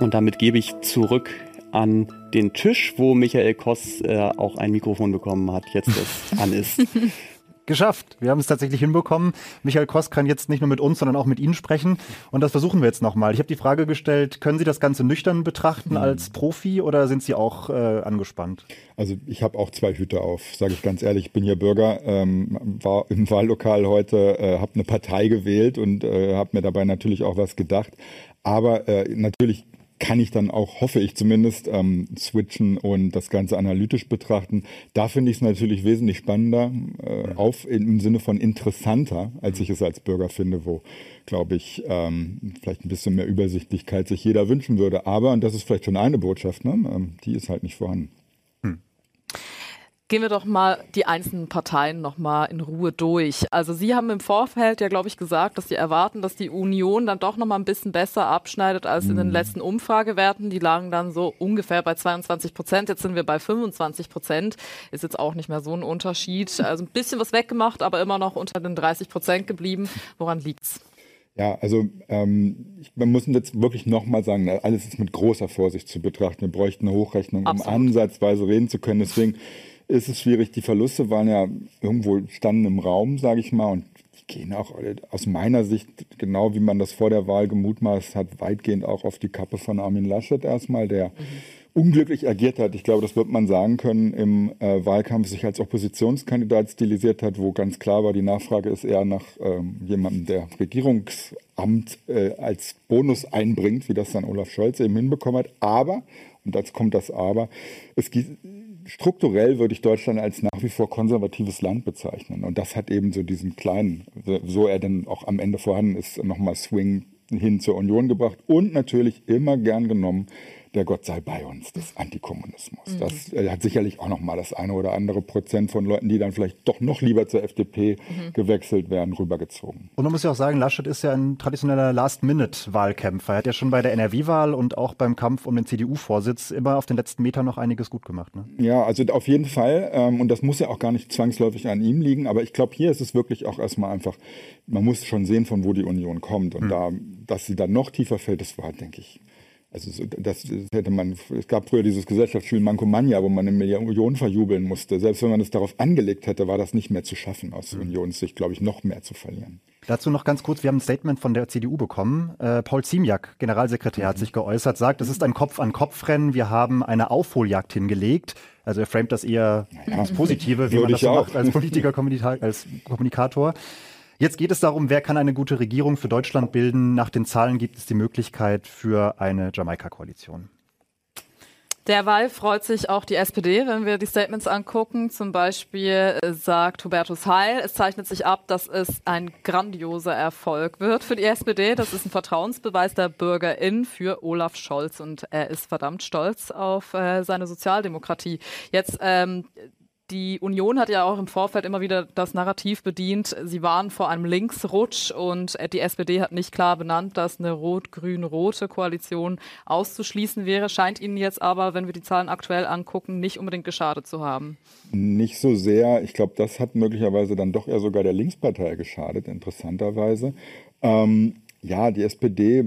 Und damit gebe ich zurück an den Tisch, wo Michael Koss äh, auch ein Mikrofon bekommen hat, jetzt es an ist. geschafft. Wir haben es tatsächlich hinbekommen. Michael Koss kann jetzt nicht nur mit uns, sondern auch mit Ihnen sprechen. Und das versuchen wir jetzt nochmal. Ich habe die Frage gestellt, können Sie das Ganze nüchtern betrachten mhm. als Profi oder sind Sie auch äh, angespannt? Also ich habe auch zwei Hüte auf, sage ich ganz ehrlich. Ich bin ja Bürger, ähm, war im Wahllokal heute, äh, habe eine Partei gewählt und äh, habe mir dabei natürlich auch was gedacht. Aber äh, natürlich kann ich dann auch, hoffe ich zumindest, ähm, switchen und das Ganze analytisch betrachten. Da finde ich es natürlich wesentlich spannender, äh, auf im Sinne von interessanter, als ich es als Bürger finde, wo, glaube ich, ähm, vielleicht ein bisschen mehr Übersichtlichkeit sich jeder wünschen würde. Aber, und das ist vielleicht schon eine Botschaft, ne, ähm, die ist halt nicht vorhanden. Gehen wir doch mal die einzelnen Parteien noch mal in Ruhe durch. Also Sie haben im Vorfeld ja, glaube ich, gesagt, dass Sie erwarten, dass die Union dann doch noch mal ein bisschen besser abschneidet als in den mhm. letzten Umfragewerten. Die lagen dann so ungefähr bei 22 Prozent. Jetzt sind wir bei 25 Prozent. Ist jetzt auch nicht mehr so ein Unterschied. Also ein bisschen was weggemacht, aber immer noch unter den 30 Prozent geblieben. Woran liegt's? Ja, also ähm, man muss jetzt wirklich nochmal sagen, alles ist mit großer Vorsicht zu betrachten. Wir bräuchten eine Hochrechnung, Absolut. um ansatzweise reden zu können. Deswegen ist es schwierig. Die Verluste waren ja irgendwo standen im Raum, sage ich mal, und die gehen auch aus meiner Sicht, genau wie man das vor der Wahl gemutmaßt hat, weitgehend auch auf die Kappe von Armin Laschet erstmal, der mhm. unglücklich agiert hat. Ich glaube, das wird man sagen können, im äh, Wahlkampf sich als Oppositionskandidat stilisiert hat, wo ganz klar war, die Nachfrage ist eher nach ähm, jemandem, der Regierungsamt äh, als Bonus einbringt, wie das dann Olaf Scholz eben hinbekommen hat. Aber, und jetzt kommt das Aber, es gibt strukturell würde ich Deutschland als nach wie vor konservatives Land bezeichnen. Und das hat eben so diesen kleinen, so er denn auch am Ende vorhanden ist, nochmal Swing hin zur Union gebracht und natürlich immer gern genommen der Gott sei bei uns des Antikommunismus. Mhm. Das äh, hat sicherlich auch noch mal das eine oder andere Prozent von Leuten, die dann vielleicht doch noch lieber zur FDP mhm. gewechselt werden, rübergezogen. Und man muss ja auch sagen, Laschet ist ja ein traditioneller Last-Minute-Wahlkämpfer. Er hat ja schon bei der NRW-Wahl und auch beim Kampf um den CDU-Vorsitz immer auf den letzten Metern noch einiges gut gemacht. Ne? Ja, also auf jeden Fall. Ähm, und das muss ja auch gar nicht zwangsläufig an ihm liegen. Aber ich glaube, hier ist es wirklich auch erstmal einfach, man muss schon sehen, von wo die Union kommt. Und mhm. da, dass sie dann noch tiefer fällt, das war, denke ich, also das, hätte man, es gab früher dieses Gesellschaftsspiel Mancomania, wo man eine Million verjubeln musste. Selbst wenn man es darauf angelegt hätte, war das nicht mehr zu schaffen, aus mhm. Unionssicht, glaube ich, noch mehr zu verlieren. Dazu noch ganz kurz, wir haben ein Statement von der CDU bekommen. Äh, Paul Ziemiak, Generalsekretär, mhm. hat sich geäußert, sagt, es ist ein Kopf-an-Kopf-Rennen, wir haben eine Aufholjagd hingelegt. Also er framet das eher ja, ins Positive, wie man das so macht als Politiker, als Kommunikator. Jetzt geht es darum, wer kann eine gute Regierung für Deutschland bilden. Nach den Zahlen gibt es die Möglichkeit für eine Jamaika-Koalition. Derweil freut sich auch die SPD, wenn wir die Statements angucken. Zum Beispiel äh, sagt Hubertus Heil, es zeichnet sich ab, dass es ein grandioser Erfolg wird für die SPD. Das ist ein Vertrauensbeweis der BürgerInnen für Olaf Scholz und er ist verdammt stolz auf äh, seine Sozialdemokratie. Jetzt ähm, die Union hat ja auch im Vorfeld immer wieder das Narrativ bedient, sie waren vor einem Linksrutsch und die SPD hat nicht klar benannt, dass eine rot-grün-rote Koalition auszuschließen wäre. Scheint Ihnen jetzt aber, wenn wir die Zahlen aktuell angucken, nicht unbedingt geschadet zu haben. Nicht so sehr. Ich glaube, das hat möglicherweise dann doch eher sogar der Linkspartei geschadet, interessanterweise. Ähm, ja, die SPD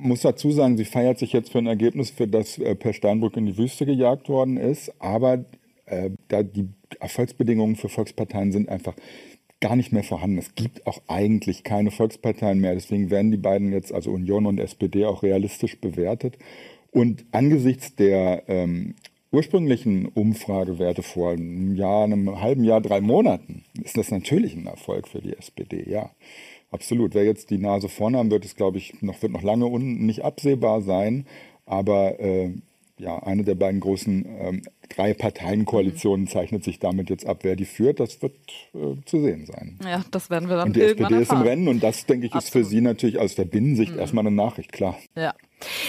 muss dazu sagen, sie feiert sich jetzt für ein Ergebnis, für das äh, Per Steinbrück in die Wüste gejagt worden ist. Aber äh, da die Erfolgsbedingungen für Volksparteien sind einfach gar nicht mehr vorhanden. Es gibt auch eigentlich keine Volksparteien mehr. Deswegen werden die beiden jetzt, also Union und SPD, auch realistisch bewertet. Und angesichts der ähm, ursprünglichen Umfragewerte vor einem Jahr, einem halben Jahr, drei Monaten, ist das natürlich ein Erfolg für die SPD, ja. Absolut. Wer jetzt die Nase vorne haben wird, ist, glaube ich, noch, wird noch lange nicht absehbar sein. Aber äh, ja, eine der beiden großen ähm, drei Parteien-Koalitionen zeichnet sich damit jetzt ab. Wer die führt, das wird äh, zu sehen sein. Ja, das werden wir dann Und die SPD ist im Rennen und das, denke ich, Absolut. ist für Sie natürlich aus der Binnensicht mhm. erstmal eine Nachricht, klar. Ja.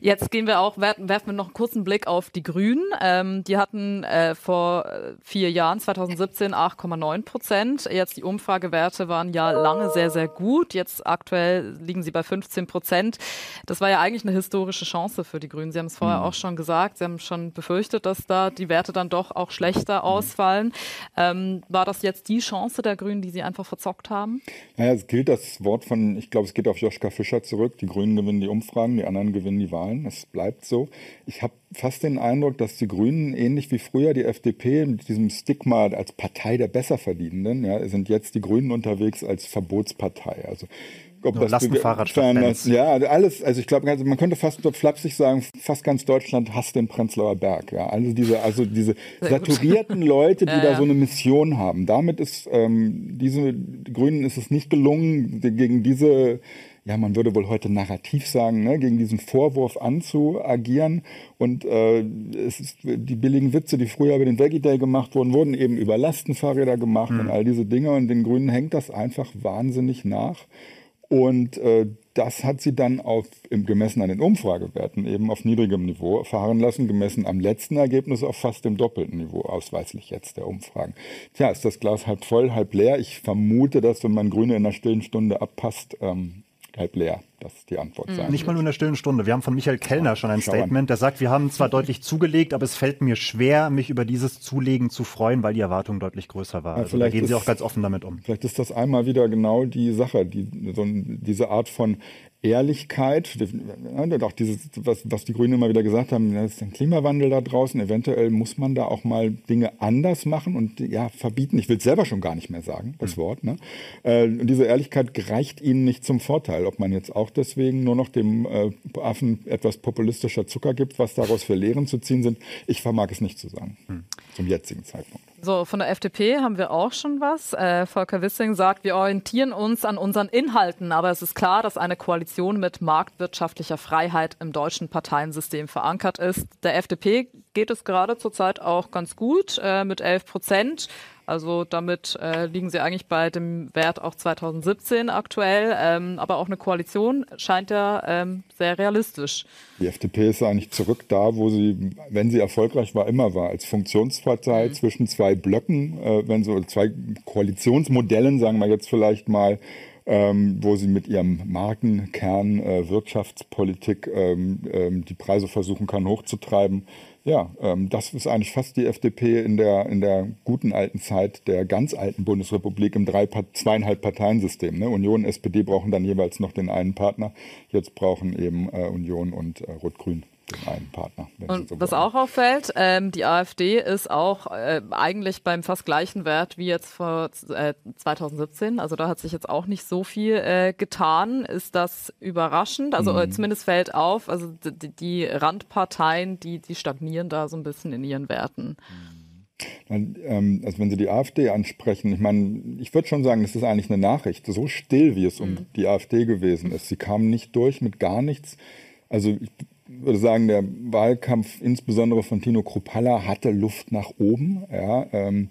Jetzt gehen wir auch, werfen wir noch einen kurzen Blick auf die Grünen. Ähm, die hatten äh, vor äh, vier Jahren, 2017, 8,9 Prozent. Jetzt die Umfragewerte waren ja lange sehr, sehr gut. Jetzt aktuell liegen sie bei 15 Prozent. Das war ja eigentlich eine historische Chance für die Grünen. Sie haben es vorher mhm. auch schon gesagt. Sie haben schon befürchtet, dass da die Werte dann doch auch schlechter mhm. ausfallen. Ähm, war das jetzt die Chance der Grünen, die sie einfach verzockt haben? Naja, es gilt das Wort von, ich glaube, es geht auf Joschka Fischer zurück. Die Grünen gewinnen die Umfragen, die anderen gewinnen die Wahlen. Es bleibt so. Ich habe fast den Eindruck, dass die Grünen ähnlich wie früher die FDP mit diesem Stigma als Partei der Besserverdienenden, ja, sind jetzt die Grünen unterwegs als Verbotspartei. Also ob das Lastenfahrrad statt Ja, alles, also ich glaube, man könnte fast so flapsig sagen, fast ganz Deutschland hasst den Prenzlauer Berg. Ja, also diese, also diese saturierten Leute, die ja, da so eine Mission haben. Damit ist ähm, diese die Grünen ist es nicht gelungen, gegen diese ja, man würde wohl heute narrativ sagen, ne, gegen diesen Vorwurf anzuagieren. Und äh, es ist, die billigen Witze, die früher über den Veggie Day gemacht wurden, wurden eben über Lastenfahrräder gemacht mhm. und all diese Dinge. Und den Grünen hängt das einfach wahnsinnig nach. Und äh, das hat sie dann auf, im, gemessen an den Umfragewerten eben auf niedrigem Niveau fahren lassen, gemessen am letzten Ergebnis auf fast dem doppelten Niveau, ausweislich jetzt der Umfragen. Tja, ist das Glas halb voll, halb leer? Ich vermute, dass wenn man Grüne in einer stillen Stunde abpasst, ähm, halb leer. Das ist die Antwort sein. Nicht mal nur in der stillen Stunde. Wir haben von Michael Kellner schon ein Statement, der sagt, wir haben zwar deutlich zugelegt, aber es fällt mir schwer, mich über dieses Zulegen zu freuen, weil die Erwartung deutlich größer war. Ja, also da gehen ist, Sie auch ganz offen damit um. Vielleicht ist das einmal wieder genau die Sache, die, so, diese Art von Ehrlichkeit, auch dieses, was, was die Grünen immer wieder gesagt haben, da ist ein Klimawandel da draußen, eventuell muss man da auch mal Dinge anders machen und ja, verbieten. Ich will es selber schon gar nicht mehr sagen, das mhm. Wort. Ne? Äh, und diese Ehrlichkeit gereicht ihnen nicht zum Vorteil. Ob man jetzt auch deswegen nur noch dem äh, Affen etwas populistischer Zucker gibt, was daraus für Lehren zu ziehen sind, ich vermag es nicht zu sagen, mhm. zum jetzigen Zeitpunkt. So, von der FDP haben wir auch schon was. Äh, Volker Wissing sagt, wir orientieren uns an unseren Inhalten, aber es ist klar, dass eine Koalition mit marktwirtschaftlicher Freiheit im deutschen Parteiensystem verankert ist. Der FDP geht es gerade zurzeit auch ganz gut äh, mit 11 Prozent. Also damit äh, liegen sie eigentlich bei dem Wert auch 2017 aktuell. Ähm, aber auch eine Koalition scheint ja ähm, sehr realistisch. Die FDP ist eigentlich zurück da, wo sie, wenn sie erfolgreich war, immer war. Als Funktionspartei mhm. zwischen zwei Blöcken, äh, wenn so zwei Koalitionsmodellen, sagen wir jetzt vielleicht mal, ähm, wo sie mit ihrem Markenkern äh, Wirtschaftspolitik ähm, ähm, die Preise versuchen kann hochzutreiben. Ja, ähm, das ist eigentlich fast die FDP in der, in der guten alten Zeit der ganz alten Bundesrepublik im drei, zweieinhalb Parteiensystem. Ne? Union, SPD brauchen dann jeweils noch den einen Partner. Jetzt brauchen eben äh, Union und äh, Rot-Grün den einen Partner. Und so was auch auffällt, ähm, die AfD ist auch äh, eigentlich beim fast gleichen Wert wie jetzt vor äh, 2017. Also da hat sich jetzt auch nicht so viel äh, getan. Ist das überraschend? Also mhm. zumindest fällt auf, also die, die, Randparteien, die, die stagnieren da so ein bisschen in ihren Werten. Ähm, also wenn Sie die AfD ansprechen, ich meine, ich würde schon sagen, das ist eigentlich eine Nachricht. So still, wie es um mhm. die AfD gewesen ist. Sie kamen nicht durch mit gar nichts. Also ich würde sagen, der Wahlkampf insbesondere von Tino Kruppalla hatte Luft nach oben. Ja, ähm,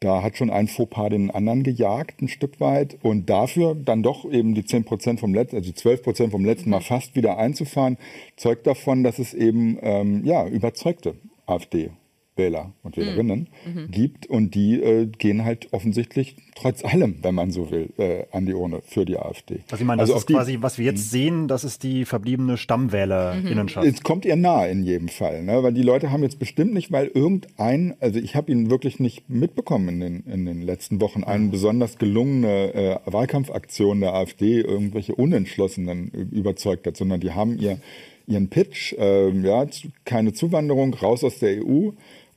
da hat schon ein Fauxpas den anderen gejagt, ein Stück weit. Und dafür dann doch eben die 10 Prozent vom letzten, also die 12 Prozent vom letzten Mal fast wieder einzufahren, zeugt davon, dass es eben ähm, ja, überzeugte AfD Wähler und Wählerinnen mhm. mhm. gibt und die äh, gehen halt offensichtlich trotz allem, wenn man so will, äh, an die Urne für die AfD. Also ich meine, das also ist quasi, was wir jetzt mhm. sehen, das ist die verbliebene Stammwählerinnenschaft. Es kommt ihr nahe in jedem Fall, ne? weil die Leute haben jetzt bestimmt nicht, weil irgendein, also ich habe ihn wirklich nicht mitbekommen in den, in den letzten Wochen, eine besonders gelungene äh, Wahlkampfaktion der AfD irgendwelche Unentschlossenen überzeugt hat, sondern die haben ihr ihren Pitch, äh, ja, keine Zuwanderung, raus aus der EU,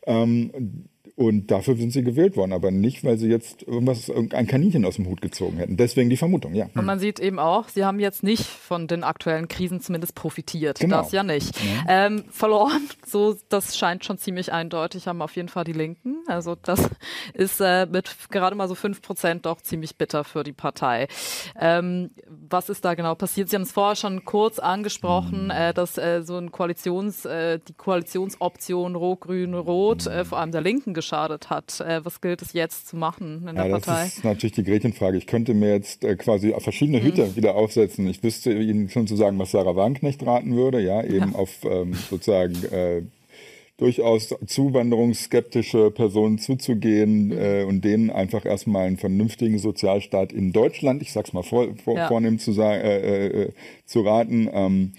ähm, und dafür sind sie gewählt worden, aber nicht, weil sie jetzt irgendwas, ein Kaninchen aus dem Hut gezogen hätten. Deswegen die Vermutung, ja. Und man sieht eben auch, sie haben jetzt nicht von den aktuellen Krisen zumindest profitiert. Genau. Das ja nicht. Ja. Ähm, verloren, so, das scheint schon ziemlich eindeutig, haben auf jeden Fall die Linken. Also das ist äh, mit gerade mal so fünf Prozent doch ziemlich bitter für die Partei. Ähm, was ist da genau passiert? Sie haben es vorher schon kurz angesprochen, mhm. äh, dass äh, so ein Koalitions, äh, die Koalitionsoption Rot-Grün-Rot, äh, vor allem der Linken geschadet hat. Äh, was gilt es jetzt zu machen in der ja, Partei? Das ist natürlich die Gretchenfrage. Ich könnte mir jetzt äh, quasi verschiedene Hüte mhm. wieder aufsetzen. Ich wüsste Ihnen schon zu sagen, was Sarah Wagenknecht raten würde, ja, eben ja. auf ähm, sozusagen äh, durchaus zuwanderungsskeptische Personen zuzugehen mhm. äh, und denen einfach erstmal einen vernünftigen Sozialstaat in Deutschland, ich sag's mal vor, vor, ja. vornehm zu, sagen, äh, äh, zu raten. Ähm,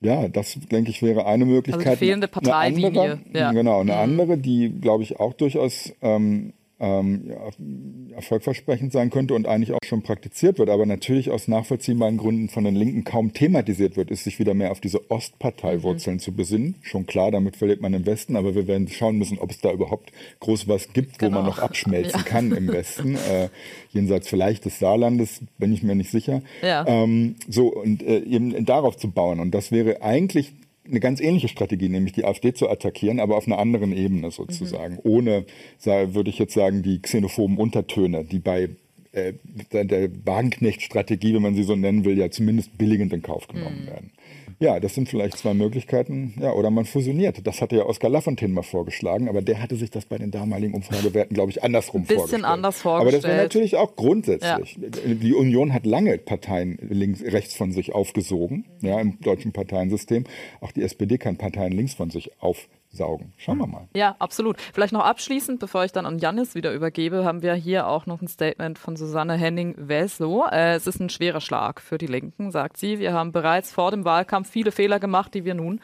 Ja, das denke ich wäre eine Möglichkeit. Also fehlende Parteilinie. Eine andere, ja. Genau, eine mhm. andere, die glaube ich auch durchaus ähm, ähm, ja, erfolgversprechend sein könnte und eigentlich auch schon praktiziert wird, aber natürlich aus nachvollziehbaren Gründen von den Linken kaum thematisiert wird, ist sich wieder mehr auf diese Ostparteiwurzeln mhm. zu besinnen. Schon klar, damit verliert man im Westen, aber wir werden schauen müssen, ob es da überhaupt groß was gibt, genau. wo man genau. noch abschmelzen ja. kann im Westen. Äh, jenseits vielleicht des Saarlandes, bin ich mir nicht sicher. Ja. Ähm, so, und äh, eben darauf zu bauen. Und das wäre eigentlich eine ganz ähnliche Strategie, nämlich die AfD zu attackieren, aber auf einer anderen Ebene sozusagen. Mhm. Ohne, würde ich jetzt sagen, die xenophoben Untertöne, die bei äh, der Wagenknecht-Strategie, wenn man sie so nennen will, ja zumindest billigend in Kauf genommen mhm. werden. Ja, das sind vielleicht zwei Möglichkeiten. Ja, oder man fusioniert. Das hatte ja Oskar Lafontaine mal vorgeschlagen, aber der hatte sich das bei den damaligen Umfragewerten, glaube ich, andersrum Bisschen vorgestellt. Bisschen anders vorgestellt. Aber das wäre natürlich auch grundsätzlich. Ja. Die Union hat lange Parteien links, rechts von sich aufgesogen, ja, im deutschen Parteiensystem. Auch die SPD kann Parteien links von sich aufgesogen saugen. Schauen wir mal. Ja, absolut. Vielleicht noch abschließend, bevor ich dann an Janis wieder übergebe, haben wir hier auch noch ein Statement von Susanne Henning-Weslow. Äh, es ist ein schwerer Schlag für die Linken, sagt sie. Wir haben bereits vor dem Wahlkampf viele Fehler gemacht, die wir nun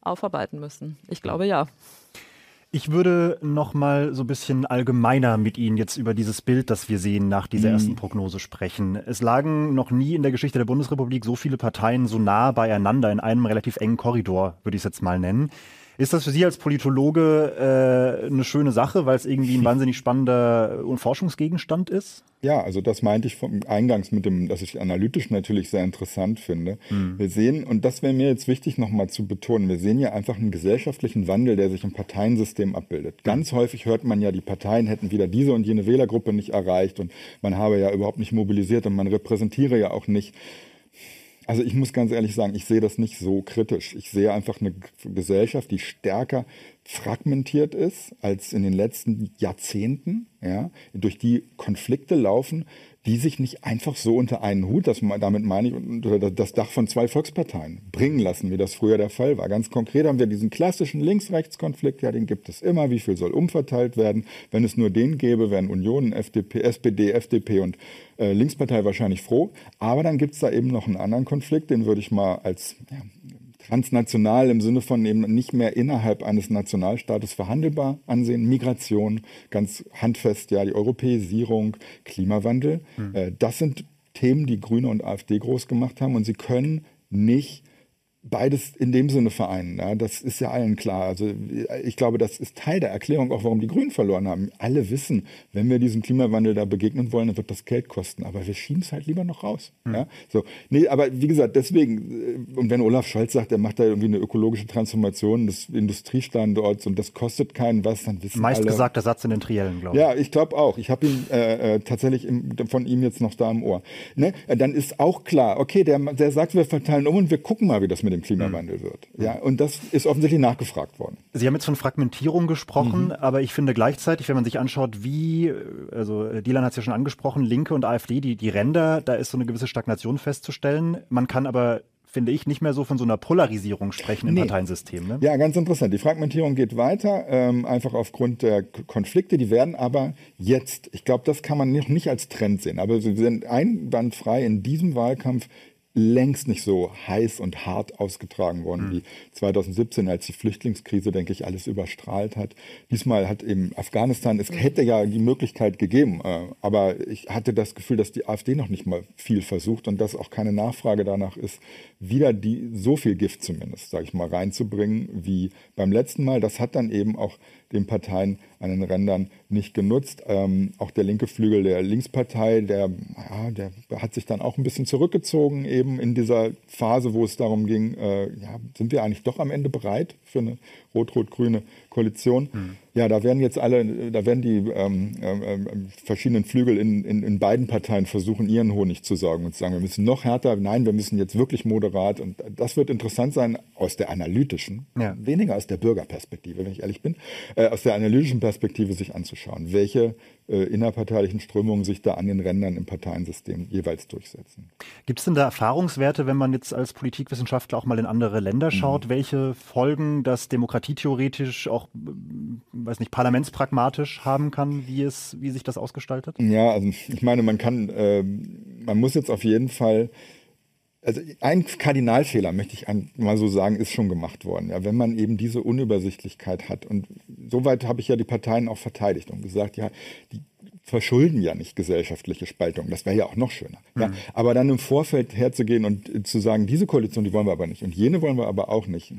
aufarbeiten müssen. Ich glaube ja. Ich würde noch mal so ein bisschen allgemeiner mit Ihnen jetzt über dieses Bild, das wir sehen, nach dieser mhm. ersten Prognose sprechen. Es lagen noch nie in der Geschichte der Bundesrepublik so viele Parteien so nah beieinander in einem relativ engen Korridor, würde ich es jetzt mal nennen. Ist das für Sie als Politologe äh, eine schöne Sache, weil es irgendwie ein wahnsinnig spannender Forschungsgegenstand ist? Ja, also das meinte ich vom Eingangs mit dem, dass ich analytisch natürlich sehr interessant finde. Mhm. Wir sehen, und das wäre mir jetzt wichtig nochmal zu betonen, wir sehen ja einfach einen gesellschaftlichen Wandel, der sich im Parteiensystem abbildet. Ganz häufig hört man ja, die Parteien hätten wieder diese und jene Wählergruppe nicht erreicht und man habe ja überhaupt nicht mobilisiert und man repräsentiere ja auch nicht also ich muss ganz ehrlich sagen, ich sehe das nicht so kritisch. Ich sehe einfach eine Gesellschaft, die stärker fragmentiert ist als in den letzten Jahrzehnten, ja, durch die Konflikte laufen, die sich nicht einfach so unter einen Hut, das, damit meine ich unter das Dach von zwei Volksparteien bringen lassen, wie das früher der Fall war. Ganz konkret haben wir diesen klassischen Links-Rechts-Konflikt, ja, den gibt es immer. Wie viel soll umverteilt werden? Wenn es nur den gäbe, wären Union, FDP, SPD, FDP und äh, Linkspartei wahrscheinlich froh. Aber dann gibt es da eben noch einen anderen Konflikt, den würde ich mal als ja, transnational im Sinne von eben nicht mehr innerhalb eines Nationalstaates verhandelbar ansehen. Migration, ganz handfest, ja, die Europäisierung, Klimawandel. Mhm. das sind Themen, die Grüne und AfD groß gemacht haben und sie können nicht beides in dem Sinne vereinen. Ja, das ist ja allen klar. Also ich glaube, das ist Teil der Erklärung auch, warum die Grünen verloren haben. Alle wissen, wenn wir diesem Klimawandel da begegnen wollen, dann wird das Geld kosten. Aber wir schieben es halt lieber noch raus. Mhm. Ja, so. Nee, aber wie gesagt, deswegen, äh, und wenn Olaf Scholz sagt, er macht da irgendwie eine ökologische Transformation des Industriestandorts und das kostet keinen was, dann wissen Meist alle. gesagter Satz in den Triellen, glaube ich. Ja, ich glaube auch. Ich habe ihn äh, äh, tatsächlich im, von ihm jetzt noch da im Ohr. Ne? Dann ist auch klar, okay, der, der sagt, wir verteilen um und wir gucken mal, wie das mit dem dem Klimawandel wird. Ja, und das ist offensichtlich nachgefragt worden. Sie haben jetzt von Fragmentierung gesprochen, mhm. aber ich finde gleichzeitig, wenn man sich anschaut, wie, also Dylan hat es ja schon angesprochen, Linke und AfD, die, die Ränder, da ist so eine gewisse Stagnation festzustellen. Man kann aber finde ich, nicht mehr so von so einer Polarisierung sprechen im nee. Parteiensystem. Ne? Ja, ganz interessant. Die Fragmentierung geht weiter, ähm, einfach aufgrund der Konflikte. Die werden aber jetzt, ich glaube, das kann man noch nicht als Trend sehen, aber sie sind einwandfrei in diesem Wahlkampf längst nicht so heiß und hart ausgetragen worden mhm. wie 2017, als die Flüchtlingskrise, denke ich, alles überstrahlt hat. Diesmal hat eben Afghanistan, es mhm. hätte ja die Möglichkeit gegeben, äh, aber ich hatte das Gefühl, dass die AfD noch nicht mal viel versucht und dass auch keine Nachfrage danach ist, wieder die so viel Gift zumindest, sage ich mal, reinzubringen wie beim letzten Mal. Das hat dann eben auch den Parteien an den Rändern nicht genutzt. Ähm, auch der linke Flügel der Linkspartei, der, ja, der hat sich dann auch ein bisschen zurückgezogen, eben in dieser Phase, wo es darum ging, äh, ja, sind wir eigentlich doch am Ende bereit für eine rot-rot-grüne Koalition? Mhm. Ja, da werden jetzt alle, da werden die ähm, ähm, ähm, verschiedenen Flügel in, in, in, beiden Parteien versuchen, ihren Honig zu sorgen und zu sagen, wir müssen noch härter, nein, wir müssen jetzt wirklich moderat. Und das wird interessant sein aus der analytischen, ja. weniger aus der Bürgerperspektive, wenn ich ehrlich bin, äh, aus der analytischen Perspektive sich anzuschauen, welche äh, innerparteilichen Strömungen sich da an den Rändern im Parteiensystem jeweils durchsetzen. Gibt es denn da Erfahrungswerte, wenn man jetzt als Politikwissenschaftler auch mal in andere Länder schaut, mhm. welche Folgen das demokratietheoretisch auch weiß nicht, parlamentspragmatisch haben kann, wie es, wie sich das ausgestaltet? Ja, also ich meine, man kann, äh, man muss jetzt auf jeden Fall also ein Kardinalfehler, möchte ich mal so sagen, ist schon gemacht worden. Ja, wenn man eben diese Unübersichtlichkeit hat. Und soweit habe ich ja die Parteien auch verteidigt und gesagt, ja, die verschulden ja nicht gesellschaftliche Spaltung. Das wäre ja auch noch schöner. Mhm. Ja, aber dann im Vorfeld herzugehen und zu sagen, diese Koalition, die wollen wir aber nicht und jene wollen wir aber auch nicht.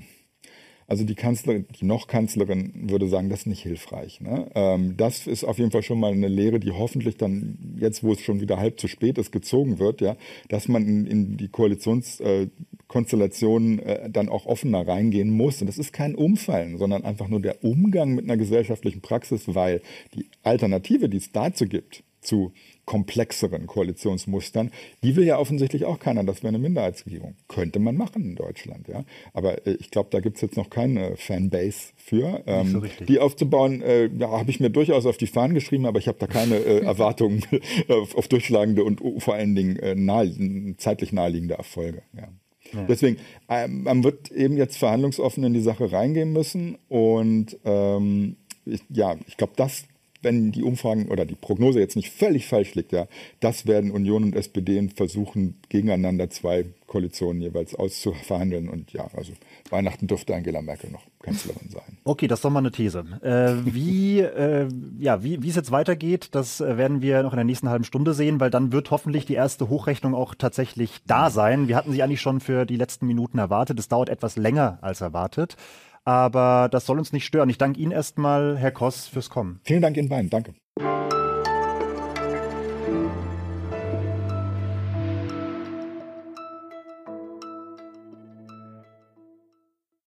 Also die Kanzlerin, die noch Kanzlerin würde sagen, das ist nicht hilfreich. Ne? Ähm, das ist auf jeden Fall schon mal eine Lehre, die hoffentlich dann jetzt, wo es schon wieder halb zu spät ist, gezogen wird, ja, dass man in, in die Koalitionskonstellation äh, äh, dann auch offener reingehen muss. Und das ist kein Umfallen, sondern einfach nur der Umgang mit einer gesellschaftlichen Praxis, weil die Alternative, die es dazu gibt, zu komplexeren Koalitionsmustern. Die will ja offensichtlich auch keiner, das wäre eine Minderheitsregierung. Könnte man machen in Deutschland, ja. Aber äh, ich glaube, da gibt es jetzt noch keine Fanbase für. Ähm, so die aufzubauen, äh, ja, habe ich mir durchaus auf die Fahnen geschrieben, aber ich habe da keine äh, Erwartungen auf, auf, durchschlagende und vor allen Dingen äh, nahe, zeitlich naheliegende Erfolge. Ja. Ja. Deswegen, ähm, man wird eben jetzt verhandlungsoffen in die Sache reingehen müssen und ähm, ich, ja, ich glaube, das wenn die Umfragen oder die Prognose jetzt nicht völlig falsch liegt, ja, das werden Union und SPD versuchen, gegeneinander zwei Koalitionen jeweils auszuverhandeln. Und ja, also Weihnachten dürfte Angela Merkel noch Kanzlerin sein. Okay, das ist doch mal eine These. Äh, wie, äh, ja, wie, wie es jetzt weitergeht, das werden wir noch in der nächsten halben Stunde sehen, weil dann wird hoffentlich die erste Hochrechnung auch tatsächlich da sein. Wir hatten sie eigentlich schon für die letzten Minuten erwartet. Es dauert etwas länger als erwartet. Aber das soll uns nicht stören. Ich danke Ihnen erstmal, Herr Koss, fürs Kommen. Vielen Dank Ihnen beiden. Danke.